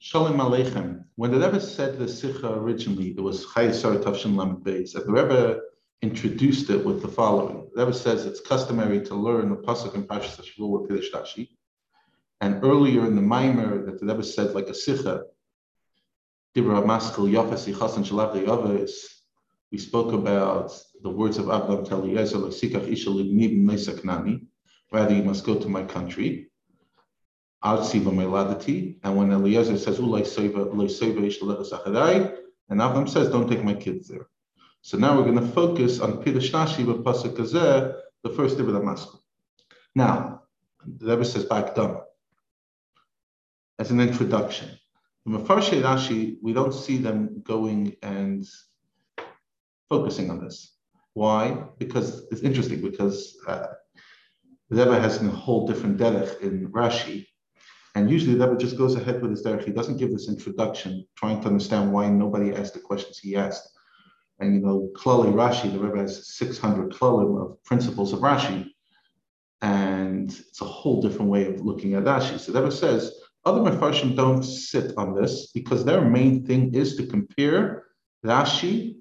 Shalom Aleichem. When the Rebbe said the Sikha originally, it was Chayei Sarah Tavshin Lamed Beis. And the Rebbe introduced it with the following. The Rebbe says it's customary to learn the Pasuk and Parshas Shavua with Rashi. And earlier in the Maimer that the Rebbe said like a Sikha, Dibra Maskil Yafas Yichasan Shalav Yavis, we spoke about the words of Abraham to Eliezer, Sikach Isha Libnib Nani. Rather, you must go to my country. And when Eliezer says, and Avram says, don't take my kids there. So now we're going to focus on Pirush Rashi with Pasuk the first Ibn Damascus. Now, the Rebbe says back done as an introduction. The a Rashi, we don't see them going and focusing on this. Why? Because it's interesting, because uh, the Rebbe has a whole different derech in Rashi, and usually Rebbe just goes ahead with his derech. He doesn't give this introduction, trying to understand why nobody asked the questions he asked. And you know, Klali Rashi, the Rebbe has 600 klalim of principles of Rashi, and it's a whole different way of looking at Rashi. So Rebbe says other Mefarshim don't sit on this because their main thing is to compare Rashi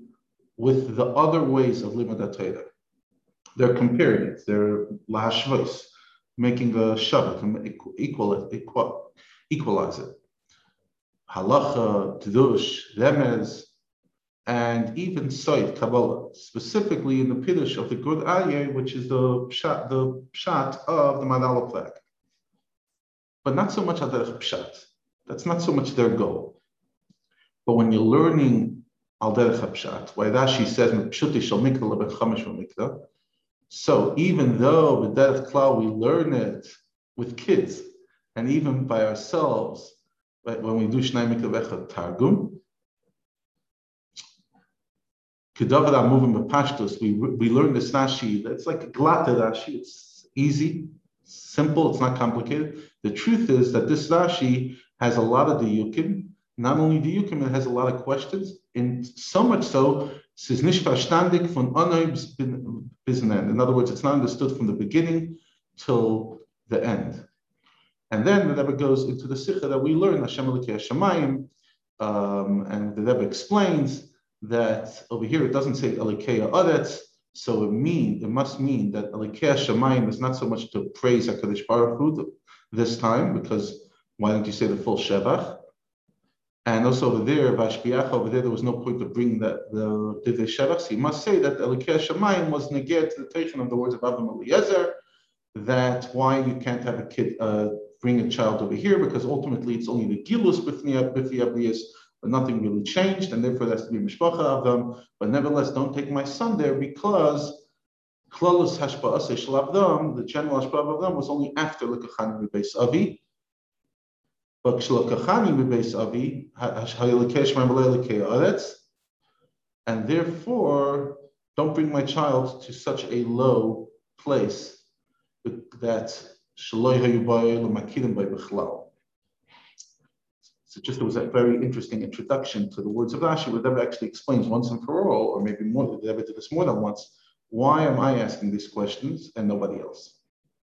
with the other ways of Limud Torah. They're comparing it. They're lahashvos making a shabbat and equal, equal, equalize it. Halacha, Drush, Remez, and even Said Kabbalah, specifically in the Piddush of the Gur Aryeh, which is the pshat, the pshat of the Madala flag. But not so much Aderech Pshat. That's not so much their goal. But when you're learning Al Pshat, why Rashi says, Pshuti so even though the Derech Klal, we learn it with kids and even by ourselves, when we do Shnai Mikdavecha Targum, Kedavad Amuvim Bepashtos, we, we learn this Rashi, it's like a Rashi, it's easy, simple, it's not complicated. The truth is that this Rashi has a lot of the Yukim, not only the Yukim, it has a lot of questions, and so much so ist nicht verstandig von bis end. In other words, it's not understood from the beginning till the end. And then the Rebbe goes into the Sikha that we learn, Hashem Elikei Hashemayim, um, and the Rebbe explains that over here it doesn't say Elikei Aretz, so it mean it must mean that Elikei Hashemayim is not so much to praise Hakadosh Baruch Hu this time, because why don't you say the full Shevach? And also over there, Vashpiach, over there, there was no point of bringing that the Divrei Shevach. So you must say that Elikei Shemayim was negate to the taking of the words of Avram Eliezer, that why you can't have a kid, uh, bring a child over here, because ultimately it's only the Gilus Bifi Ablias, but nothing really changed, and therefore that's to be Mishpacha of them. But nevertheless, don't take my son there because Klolos Hashpa'as Shalabdam, the general Hashpa'ah of them was only after Lekachani Beis Avi. And therefore, don't bring my child to such a low place that so just it was a very interesting introduction to the words of Rashi, where Rebbe actually explains once and for all, or maybe more, the Rebbe did this more than once, why am I asking these questions and nobody else?